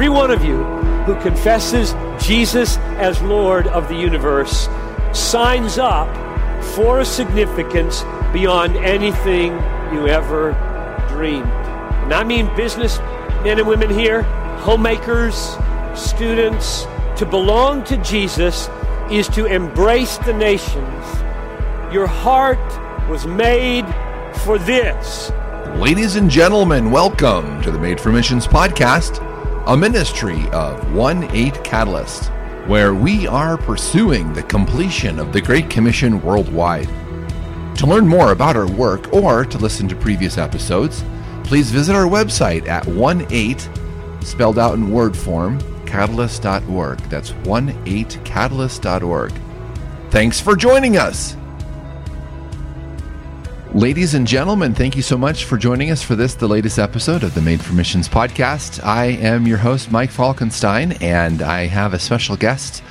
every one of you who confesses Jesus as Lord of the universe signs up for a significance beyond anything you ever dreamed. And I mean business men and women here, homemakers, students. To belong to Jesus is to embrace the nations. Your heart was made for this. Ladies and gentlemen, welcome to the Made for Missions podcast, a ministry of 1 8 Catalyst, where we are pursuing the completion of the Great Commission worldwide. To learn more about our work or to listen to previous episodes, please visit our website at 1 8, spelled out in word form, catalyst.org. That's 18catalyst.org. Thanks for joining us. Ladies and gentlemen, thank you so much for joining us for this, the latest episode of the Made for Missions podcast. I am your host, Mike Falkenstein, and I have a special guest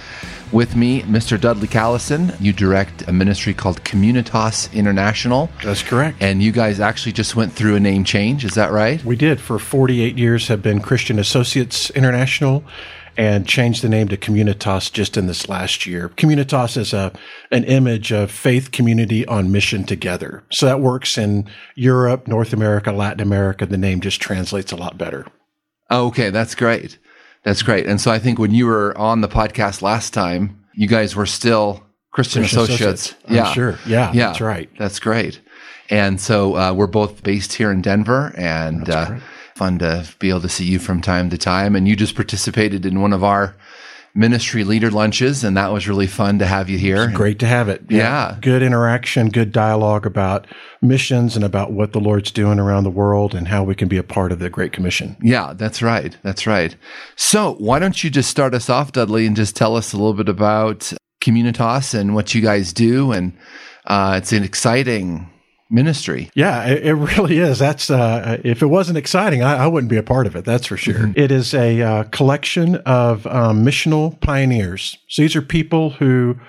with me, Mr. Dudley Callison. You direct a ministry called Communitas International. That's correct. And you guys actually just went through a name change, is that right? We did. For 48 years have been Christian Associates International and changed the name to Communitas just in this last year. Communitas is a an image of faith community on mission together. So that works in Europe, North America, Latin America. The name just translates a lot better. Okay, that's great. That's great. And so I think when you were on the podcast last time, you guys were still Christian, Christian Associates. Associates. I'm yeah, sure. Yeah, yeah, that's right. That's great. And so uh, we're both based here in Denver, and uh. Fun to be able to see you from time to time. And you just participated in one of our ministry leader lunches, and that was really fun to have you here. Great to have it. Yeah. Good interaction, good dialogue about missions and about what the Lord's doing around the world and how we can be a part of the Great Commission. Yeah, that's right. That's right. So why don't you just start us off, Dudley, and just tell us a little bit about Communitas and what you guys do? And uh, it's an exciting ministry. Yeah, it, it really is. That's uh, if it wasn't exciting, I, I wouldn't be a part of it. That's for sure. It is a uh, collection of um, missional pioneers. So these are people who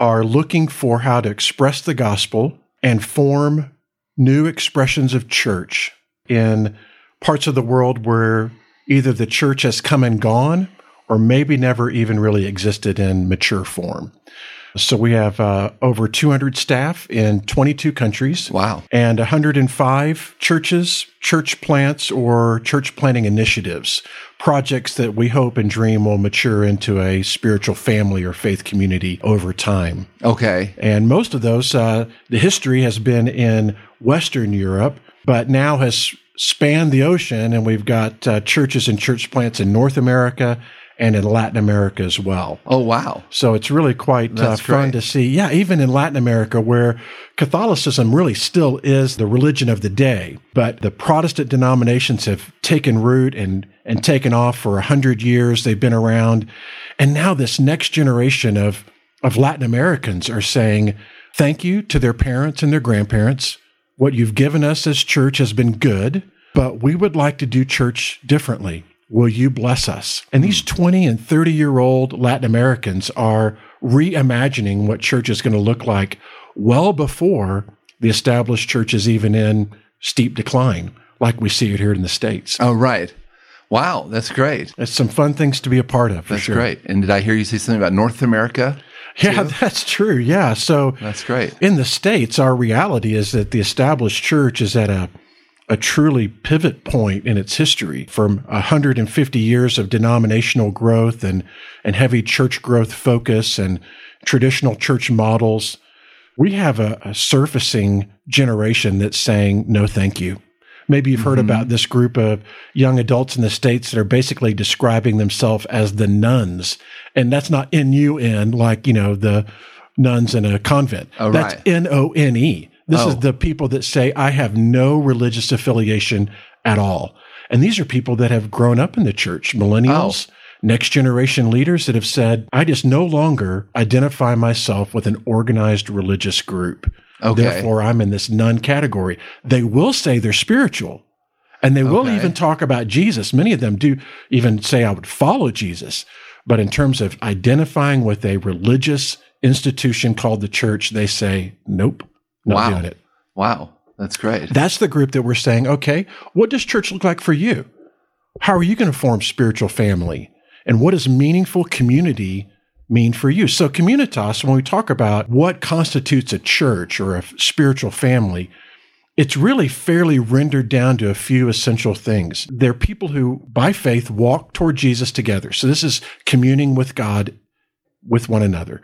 are looking for how to express the gospel and form new expressions of church in parts of the world where either the church has come and gone or maybe never even really existed in mature form. So we have uh, over 200 staff in 22 countries. Wow. And 105 churches, church plants, or church planting initiatives, projects that we hope and dream will mature into a spiritual family or faith community over time. Okay. And most of those, uh, the history has been in Western Europe, but now has spanned the ocean, and we've got uh, churches and church plants in North America and in Latin America as well. Oh, wow. So it's really quite uh, fun great. to see. Yeah, even in Latin America, where Catholicism really still is the religion of the day, but the Protestant denominations have taken root and and taken off for a hundred years. They've been around, and now this next generation of of Latin Americans are saying thank you to their parents and their grandparents. What you've given us as church has been good, but we would like to do church differently. Will you bless us? And these hmm. 20 and 30 year old Latin Americans are reimagining what church is going to look like well before the established church is even in steep decline, like we see it here in the States. Oh, right. Wow. That's great. It's some fun things to be a part of, That's sure. great. And did I hear you say something about North America? Yeah, that's true. Yeah. So That's great. in the States, our reality is that the established church is at a a truly pivot point in its history from 150 years of denominational growth and, and heavy church growth focus and traditional church models. We have a, a surfacing generation that's saying, no, thank you. Maybe you've heard mm-hmm. about this group of young adults in the States that are basically describing themselves as the nones. And that's not N U N, like, you know, the nuns in a convent. Oh, that's. N O N E. This Oh. is the people that say, I have no religious affiliation at all. And these are people that have grown up in the church, millennials, Oh. next generation leaders that have said, I just no longer identify myself with an organized religious group. Okay. Therefore, I'm in this none category. They will say they're spiritual. And they will Okay. even talk about Jesus. Many of them do even say, I would follow Jesus. But in terms of identifying with a religious institution called the church, they say, nope, not Wow. doing it. Wow. That's great. That's the group that we're saying, okay, what does church look like for you? how are you going to form spiritual family? And what does meaningful community mean for you? So, communitas, when we talk about what constitutes a church or a spiritual family, it's really fairly rendered down to a few essential things. They're people who, by faith, walk toward Jesus together. So, this is communing with God, with one another.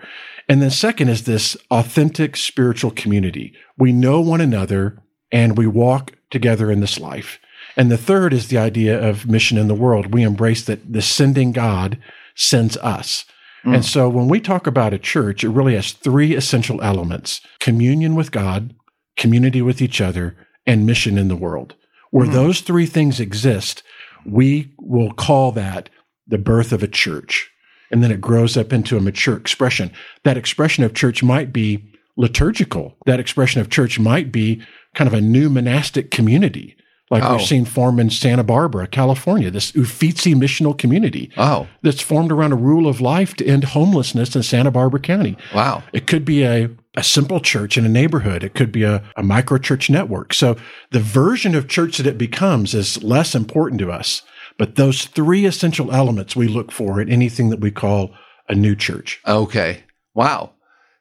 And then, second, is this authentic spiritual community. We know one another and we walk together in this life. And the third is the idea of mission in the world. We embrace that the sending God sends us. Mm. And so when we talk about a church, it really has three essential elements communion with God, community with each other, and mission in the world. Where mm. those three things exist, we will call that the birth of a church. And then it grows up into a mature expression. That expression of church might be liturgical. That expression of church might be kind of a new monastic community like oh. we've seen form in Santa Barbara, California, this Uffizi missional community. Oh. That's formed around a rule of life to end homelessness in Santa Barbara County. Wow. It could be a, a simple church in a neighborhood. It could be a, a micro church network. So the version of church that it becomes is less important to us. But those three essential elements we look for in anything that we call a new church. Okay. Wow.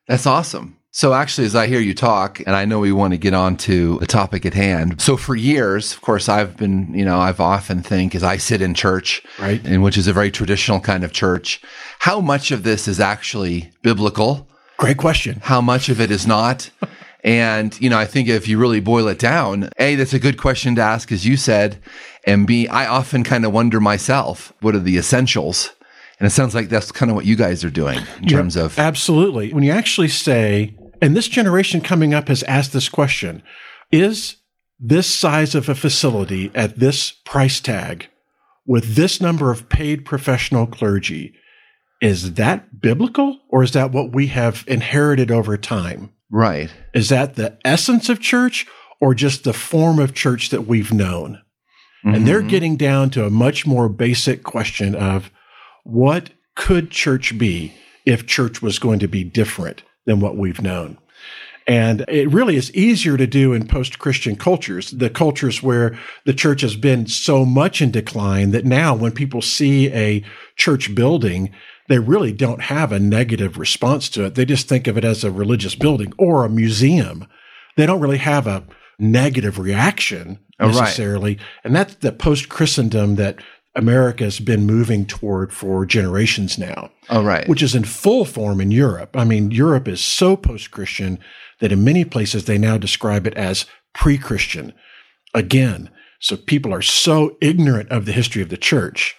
That's awesome. So actually, as I hear you talk, and I know we want to get on to the topic at hand. So for years, of course, I've been, you know, I've often think as I sit in church, right, and which is a very traditional kind of church, how much of this is actually biblical? Great question. How much of it is not? and, you know, I think if you really boil it down, A, that's a good question to ask, as you said. And B, I often kind of wonder myself, what are the essentials? And it sounds like that's kind of what you guys are doing in terms of. Absolutely. When you actually say, and this generation coming up has asked this question Is this size of a facility at this price tag with this number of paid professional clergy, is that biblical or is that what we have inherited over time? Right. Is that the essence of church or just the form of church that we've known? Mm-hmm. And they're mm-hmm. getting down to a much more basic question of what could church be if church was going to be different? than what we've known. And it really is easier to do in post Christian cultures, the cultures where the church has been so much in decline that now when people see a church building, they really don't have a negative response to it. They just think of it as a religious building or a museum. They don't really have a negative reaction necessarily. Oh, right. And that's the post Christendom that America has been moving toward for generations now. Oh, right. Which is in full form in Europe. I mean, Europe is so post Christian that in many places they now describe it as pre Christian. Again, so people are so ignorant of the history of the church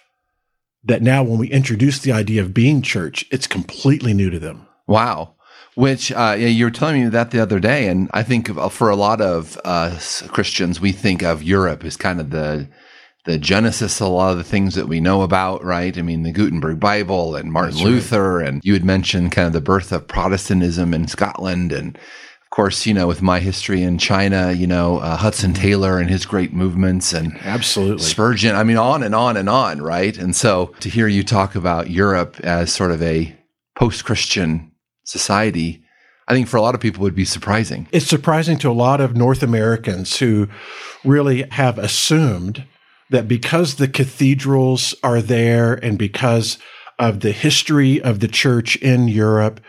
that now when we introduce the idea of being church, it's completely new to them. Wow. Which uh, yeah, you were telling me that the other day, and I think for a lot of uh, Christians, we think of Europe as kind of the the genesis of a lot of the things that we know about, right? I mean, the Gutenberg Bible and Martin That's Luther, right. and you had mentioned kind of the birth of Protestantism in Scotland. And of course, you know, with my history in China, you know, uh, Hudson mm-hmm. Taylor and his great movements and absolutely Spurgeon. I mean, on and on and on, right? And so to hear you talk about Europe as sort of a post Christian society, I think for a lot of people would be surprising. It's surprising to a lot of North Americans who really have assumed that because the cathedrals are there and because of the history of the church in Europe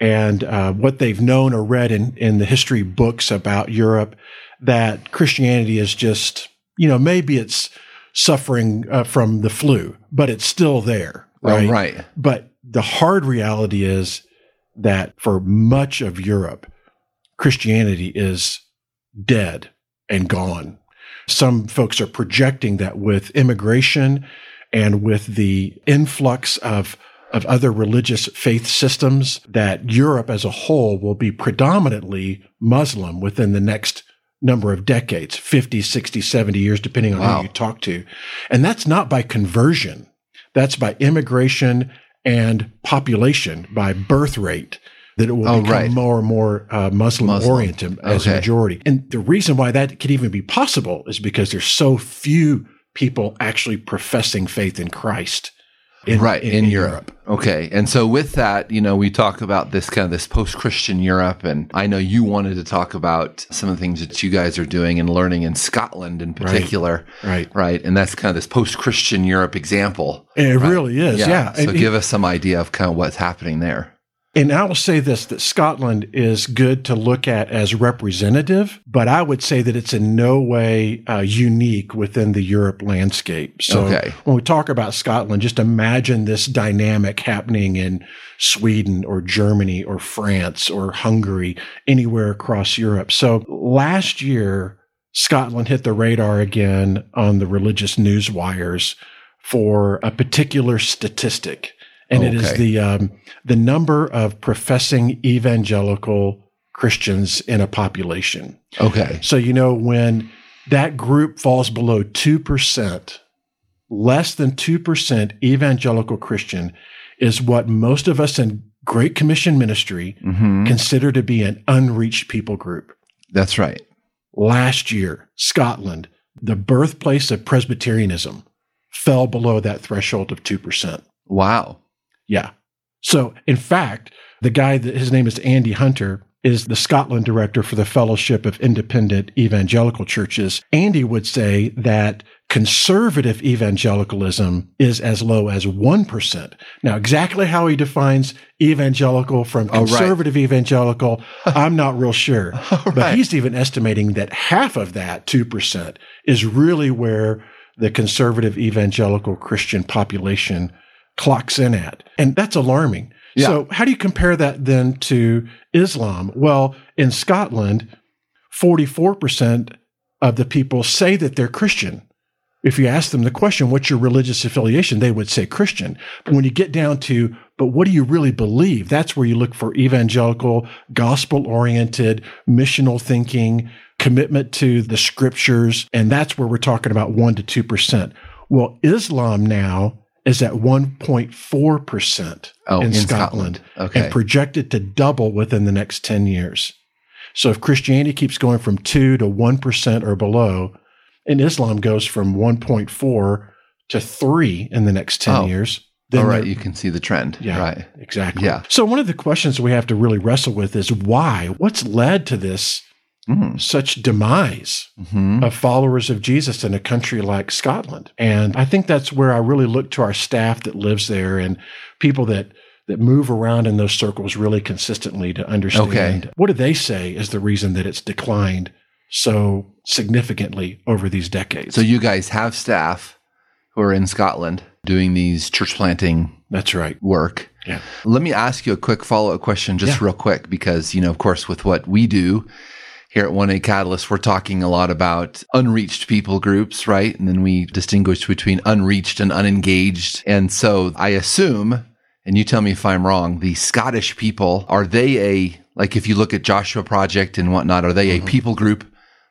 and uh, what they've known or read in, in the history books about Europe, that Christianity is just, you know, maybe it's suffering uh, from the flu, but it's still there. Right? Oh, right. But the hard reality is that for much of Europe, Christianity is dead and gone. Some folks are projecting that with immigration and with the influx of of other religious faith systems that Europe as a whole will be predominantly Muslim within the next number of decades 50 60 70 years depending on wow. who you talk to. And that's not by conversion. That's by immigration and population by birth rate that it will oh, become right. more and more uh, Muslim, Muslim, oriented as okay. a majority. And the reason why that could even be possible is because there's so few people actually professing faith in Christ. In, right in, in Europe. Europe. Okay, and so with that, you know, we talk about this kind of this post-Christian Europe, and I know you wanted to talk about some of the things that you guys are doing and learning in Scotland in particular, right? Right, right? and that's kind of this post-Christian Europe example. It right? really is, yeah. yeah. So and give us some idea of kind of what's happening there. And I will say this that Scotland is good to look at as representative, but I would say that it's in no way uh, unique within the Europe landscape. So okay. when we talk about Scotland, just imagine this dynamic happening in Sweden or Germany or France or Hungary, anywhere across Europe. So last year, Scotland hit the radar again on the religious news wires for a particular statistic and okay. it is the um, the number of professing evangelical Christians in a population. Okay. So you know when that group falls below two percent, less than two percent evangelical Christian is what most of us in Great Commission ministry mm-hmm. consider to be an unreached people group. That's right. Last year, Scotland, the birthplace of Presbyterianism, fell below that threshold of 2%. Wow. Yeah. So, in fact, the guy that his name is Andy Hunter is the Scotland director for the Fellowship of Independent Evangelical Churches. Andy would say that conservative evangelicalism is as low as 1%. Now, exactly how he defines evangelical from conservative oh, right. evangelical, I'm not real sure. right. But he's even estimating that half of that, 2%, is really where the conservative evangelical Christian population clocks in at. And that's alarming. Yeah. So how do you compare that then to Islam? Well, in Scotland, 44% of the people say that they're Christian. If you ask them the question, what's your religious affiliation? They would say Christian. But when you get down to, but what do you really believe? That's where you look for evangelical, gospel oriented, missional thinking, commitment to the scriptures. And that's where we're talking about one to 2%. Well, Islam now is at 1.4% oh, in, in, Scotland, Scotland. Okay. and projected to double within the next 10 years. So if Christianity keeps going from 2 to 1% or below, and Islam goes from 1.4 to 3 in the next 10 oh. years, then All right, you can see the trend. Yeah, right. Exactly. Yeah. So one of the questions we have to really wrestle with is why? What's led to this Mm. such demise mm-hmm. of followers of Jesus in a country like Scotland. And I think that's where I really look to our staff that lives there and people that that move around in those circles really consistently to understand okay. what do they say is the reason that it's declined so significantly over these decades. So you guys have staff who are in Scotland doing these church planting that's right work. Yeah. Let me ask you a quick follow-up question just yeah. real quick because you know of course with what we do here at 1 8 Catalyst, we're talking a lot about unreached people groups, right? And then we distinguish between unreached and unengaged. And so I assume, and you tell me if I'm wrong, the Scottish people, are they a, like if you look at Joshua Project and whatnot, are they mm-hmm. a people group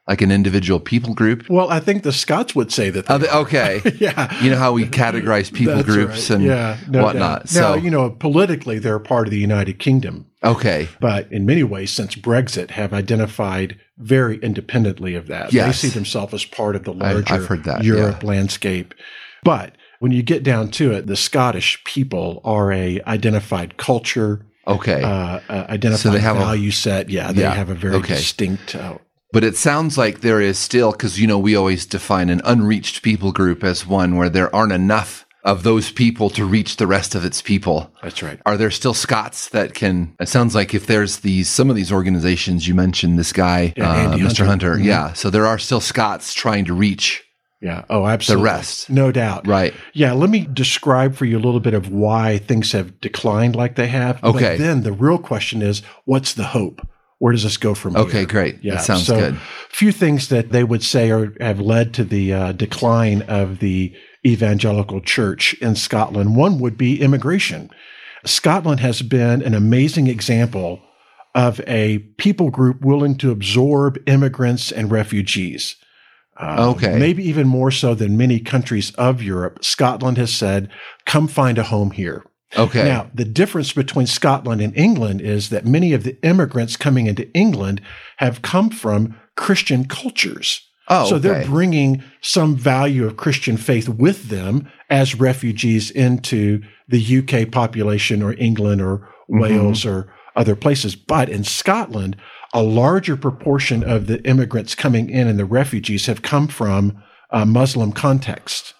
like an individual people group? Well, I think the Scots would say that. Oh, okay. yeah. You know how we categorize people That's groups right. and yeah, no whatnot. Doubt. So, now, you know, politically, they're part of the United Kingdom. Okay. But in many ways, since Brexit, have identified very independently of that. Yes. They see themselves as part of the larger I've heard that, Europe yeah. landscape. But when you get down to it, the Scottish people are a identified culture. Okay. Uh, uh, identified so they have value a, set. Yeah, they yeah, have a very okay. distinct uh, but it sounds like there is still, because, you know, we always define an unreached people group as one where there aren't enough of those people to reach the rest of its people. That's right. Are there still Scots that can? It sounds like if there's these some of these organizations you mentioned, this guy, yeah, uh, Mr. Hunter, Hunter mm-hmm. yeah. So there are still Scots trying to reach. Yeah. Oh, absolutely. The rest, no doubt. Right. Yeah. Let me describe for you a little bit of why things have declined like they have. Okay. But then the real question is, what's the hope? Where does this go from okay, here? great. Yeah, that sounds so good. A few things that they would say are, have led to the uh, decline of the evangelical church in Scotland. One would be immigration. Scotland has been an amazing example of a people group willing to absorb immigrants and refugees. Uh, okay. Maybe even more so than many countries of Europe. Scotland has said, come find a home here. Okay. Now, the difference between Scotland and England is that many of the immigrants coming into England have come from Christian cultures. Oh, so they're bringing some value of Christian faith with them as refugees into the UK population or England or Mm-hmm. Wales or other places. But in Scotland, a larger proportion of the immigrants coming in and the refugees have come from a Muslim context.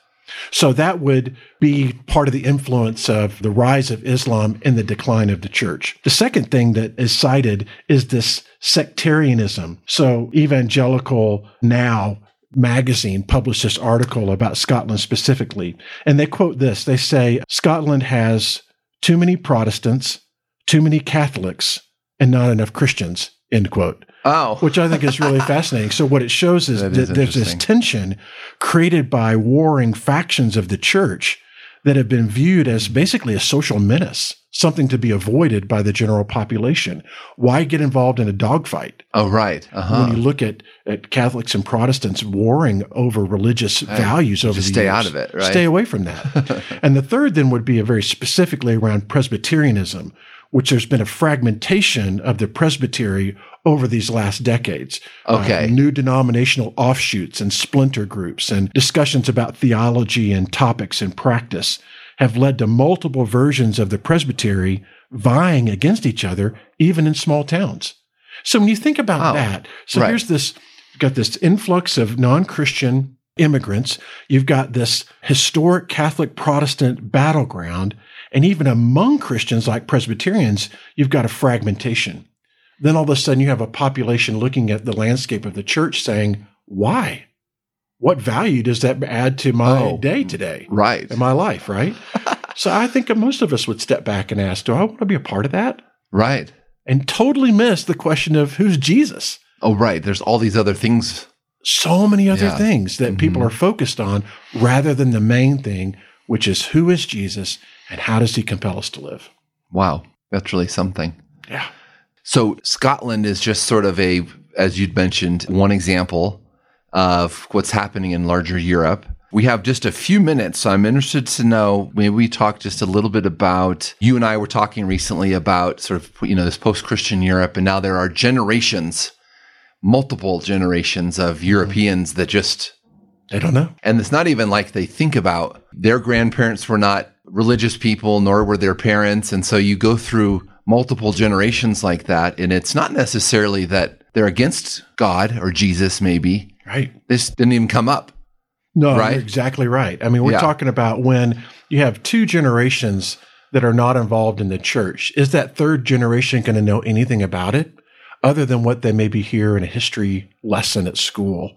So that would be part of the influence of the rise of Islam and the decline of the church. The second thing that is cited is this sectarianism. So evangelical now magazine published this article about Scotland specifically. And they quote this. They say Scotland has too many Protestants, too many Catholics, and not enough Christians, end quote Oh, which I think is really fascinating. So what it shows is That that, is there's this tension created by warring factions of the church that have been viewed as basically a social menace, something to be avoided by the general population. Why get involved in a dogfight? oh, right. Uh huh. When you look at, at Catholics and Protestants warring over religious values over the stay years. out of it, right? Stay away from that. and the third then would be a very specifically around Presbyterianism, which there's been a fragmentation of the presbytery over these last decades. Okay. Uh, new denominational offshoots and splinter groups and discussions about theology and topics and practice have led to multiple versions of the presbytery vying against each other, even in small towns. So when you think about Oh, that, so right. here's this, you've got this influx of non-Christian immigrants. You've got this historic Catholic Protestant battleground. And even among Christians like Presbyterians, you've got a fragmentation. Then all of a sudden you have a population looking at the landscape of the church saying, why? What value does that add to my Oh. day today? Right. In my life, right? so I think most of us would step back and ask, do I want to be a part of that? Right. And totally miss the question of who's Jesus? Oh, right. There's all these other things. so many other Yeah. things that mm-hmm. people are focused on rather than the main thing, which is who is Jesus and how does he compel us to live? Wow. That's really something. Yeah. So Scotland is just sort of a, as you'd mentioned, one example of what's happening in larger Europe. We have just a few minutes, so I'm interested to know. Maybe we talk just a little bit about. You and I were talking recently about sort of you know this post-Christian Europe, and now there are generations, multiple generations of Europeans that just I don't know. and it's not even like they think about their grandparents were not religious people, nor were their parents. And so you go through multiple generations like that. And it's not necessarily that they're against God or Jesus, maybe. Right. This didn't even come up. No, Right? you're exactly right. I mean, we're Yeah. talking about when you have two generations that are not involved in the church. Is that third generation going to know anything about it other than what they maybe hear in a history lesson at school?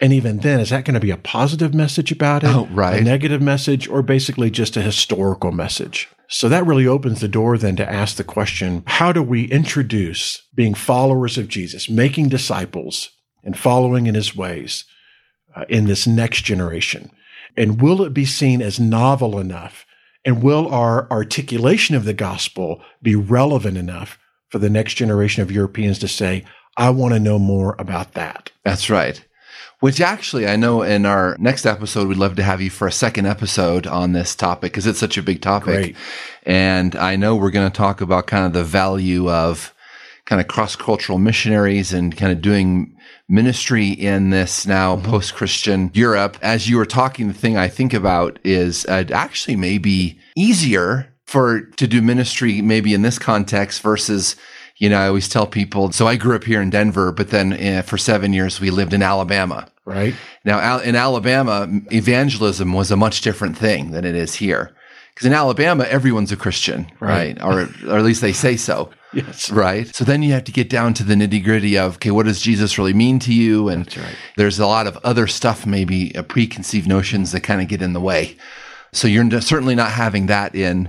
And even then, is that going to be a positive message about it? Oh, right. A negative message or basically just a historical message? So that really opens the door then to ask the question, how do we introduce being followers of Jesus, making disciples and following in his ways uh, in this next generation? And will it be seen as novel enough? And will our articulation of the gospel be relevant enough for the next generation of Europeans to say, I want to know more about that? That's right. Which actually, I know in our next episode, we'd love to have you for a second episode on this topic because it's such a big topic. Great. And I know we're going to talk about kind of the value of kind of cross cultural missionaries and kind of doing ministry in this now post Christian Europe. As you were talking, the thing I think about is uh, it actually may be easier for to do ministry maybe in this context versus you know, I always tell people, so I grew up here in Denver, but then uh, for seven years we lived in Alabama. Right? Now, Al- in Alabama, evangelism was a much different thing than it is here. Because in Alabama, everyone's a Christian, right? Right. Or, or at least they say so, Yes. right? So then you have to get down to the nitty gritty of, okay, what does Jesus really mean to you? And right. there's a lot of other stuff, maybe uh, preconceived notions that kind of get in the way. So you're certainly not having that in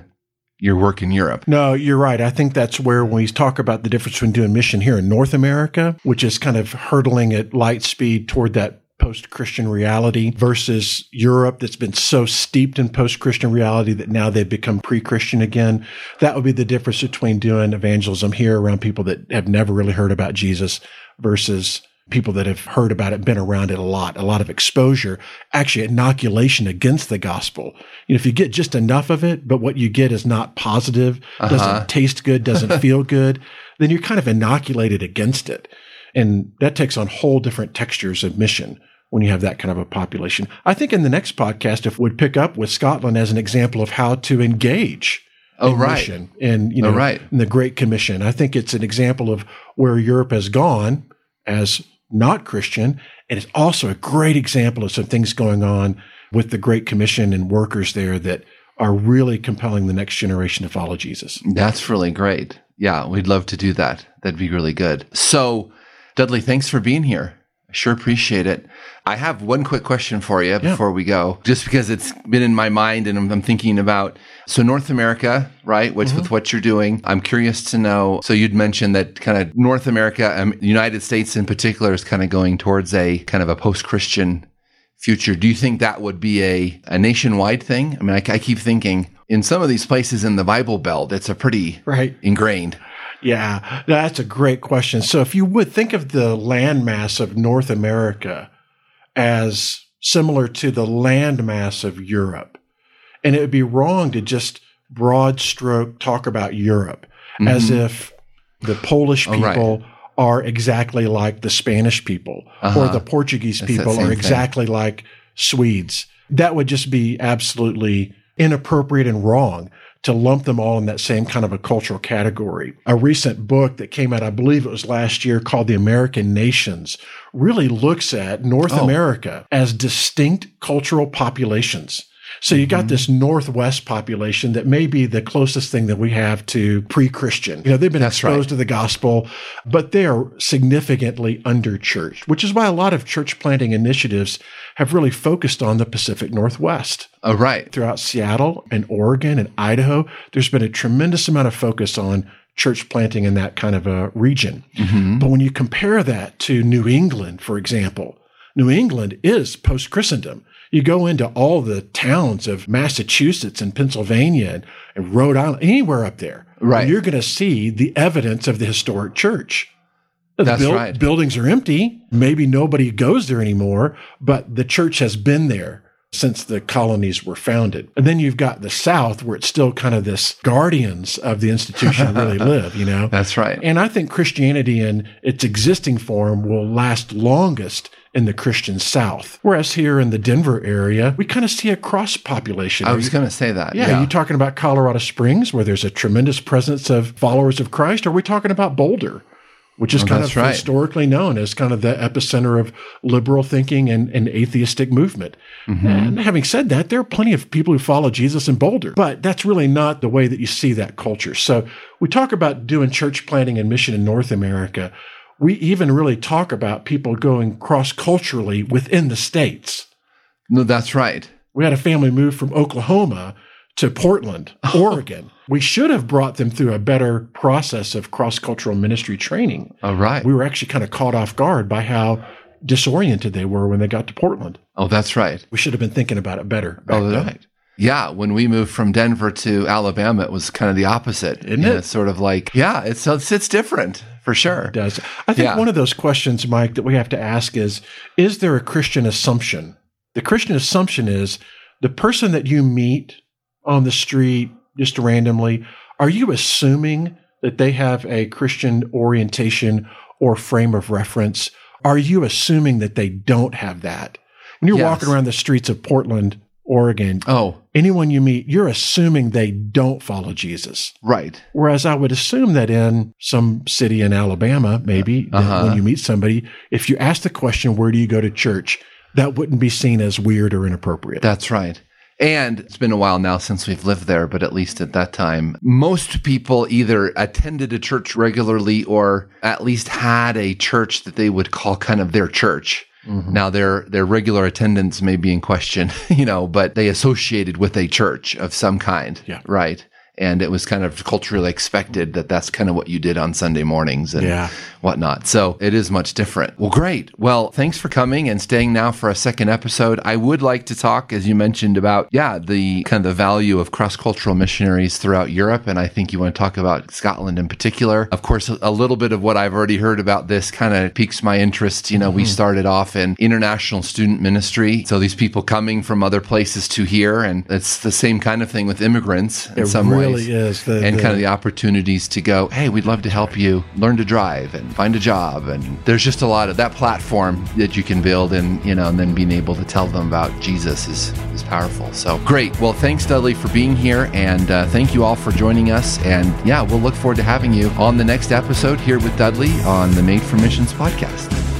your work in Europe. No, you're right. I think that's where when we talk about the difference between doing mission here in North America, which is kind of hurtling at light speed toward that post Christian reality versus Europe that's been so steeped in post Christian reality that now they've become pre Christian again. That would be the difference between doing evangelism here around people that have never really heard about Jesus versus people that have heard about it, been around it a lot, a lot of exposure, actually inoculation against the gospel. You know, if you get just enough of it, but what you get is not positive, doesn't uh-huh. taste good, doesn't feel good, then you're kind of inoculated against it. And that takes on whole different textures of mission when you have that kind of a population. I think in the next podcast, if we'd pick up with Scotland as an example of how to engage Oh, right. and you oh, know Oh, right. in the Great Commission. I think it's an example of where Europe has gone as not Christian, and it's also a great example of some things going on with the Great Commission and workers there that are really compelling the next generation to follow Jesus. That's really great. Yeah, we'd love to do that. That'd be really good. So, Dudley, thanks for being here. Sure appreciate it. I have one quick question for you before we go, just because it's been in my mind and I'm, I'm thinking about. So, North America, right? Which with what you're doing, I'm curious to know. So, you'd mentioned that kind of North America, um, United States in particular, is kind of going towards a kind of a post Christian future. Do you think that would be a, a nationwide thing? I mean, I, I keep thinking in some of these places in the Bible Belt, it's a pretty Right. ingrained. Yeah, that's a great question. So if you would think of the landmass of North America as similar to the landmass of Europe, and it would be wrong to just broad stroke talk about Europe as if the Polish Mm-hmm. Oh, right. people are exactly like the Spanish people or Uh-huh. the Portuguese That's people are thing. exactly like Swedes. That would just be absolutely inappropriate and wrong to lump them all in that same kind of a cultural category. A recent book that came out, I believe it was last year, called The American Nations, really looks at North Oh. America as distinct cultural populations. So you Mm-hmm. got this Northwest population that may be the closest thing that we have to pre-Christian. You know, they've been That's exposed right. to the gospel, but they are significantly under-churched, which is why a lot of church planting initiatives have really focused on the Pacific Northwest Oh, right. throughout Seattle and Oregon and Idaho, there's been a tremendous amount of focus on church planting in that kind of a region. But when you compare that to New England, for example, New England is post Christendom. You go into all the towns of Massachusetts and Pennsylvania and, and Rhode Island, anywhere up there, Right. you're going to see the evidence of the historic church. The That's right. Buildings are empty. Maybe nobody goes there anymore, but the church has been there since the colonies were founded. And then you've got the South where it's still kind of this guardians of the institution really live, you know? That's right. And I think Christianity in its existing form will last longest in the Christian South. Whereas here in the Denver area, we kind of see a cross population. I was going to say that. Yeah, Yeah. are you talking about Colorado Springs, where there's a tremendous presence of followers of Christ? Or are we talking about Boulder, which is Oh, kind of right. historically known as kind of the epicenter of liberal thinking and, and atheistic movement? Mm-hmm. And having said that, there are plenty of people who follow Jesus in Boulder, but that's really not the way that you see that culture. So we talk about doing church planting and mission in North America. We even really talk about people going cross culturally within the states. no, that's right. We had a family move from Oklahoma to Portland, oh. Oregon. We should have brought them through a better process of cross cultural ministry training. All right. We were actually kind of caught off guard by how disoriented they were when they got to Portland. Oh, that's right. We should have been thinking about it better. Oh, then. right. Yeah, when we moved from Denver to Alabama, it was kind of the opposite. Isn't it? It's sort of like, yeah, it's it's, it's different for sure. It does. I think Yeah. one of those questions, Mike, that we have to ask is Is there a Christian assumption? The Christian assumption is the person that you meet on the street just randomly, are you assuming that they have a Christian orientation or frame of reference? Are you assuming that they don't have that? When you're Yes. walking around the streets of Portland, Oregon, Oh, anyone you meet, you're assuming they don't follow Jesus. right. Whereas I would assume that in some city in Alabama, maybe Uh-huh. when you meet somebody, if you ask the question, where do you go to church? That wouldn't be seen as weird or inappropriate. That's right. And it's been a while now since we've lived there, but at least at that time, most people either attended a church regularly or at least had a church that they would call kind of their church. Mm-hmm. Now their their regular attendance may be in question, you know, but they associated with a church of some kind, Yeah. right? And it was kind of culturally expected that that's kind of what you did on Sunday mornings and Yeah. Whatnot. So it is much different. Well, great. Well, thanks for coming and staying now for a second episode. I would like to talk, as you mentioned, about, yeah, the kind of the value of cross cultural missionaries throughout Europe. And I think you want to talk about Scotland in particular. Of course, a- little bit of what I've already heard about this kind of piques my interest. You know, we mm-hmm. started off in international student ministry. So these people coming from other places to here. And it's the same kind of thing with immigrants in It some really ways is. The, and the- kind of the opportunities to go, hey, we'd love to help you learn to drive and find a job. And there's just a lot of that platform that you can build and, you know, and then being able to tell them about Jesus is, is powerful. So great. Well, thanks, Dudley, for being here. And uh, thank you all for joining us. And yeah, we'll look forward to having you on the next episode here with Dudley on the Made for Missions podcast.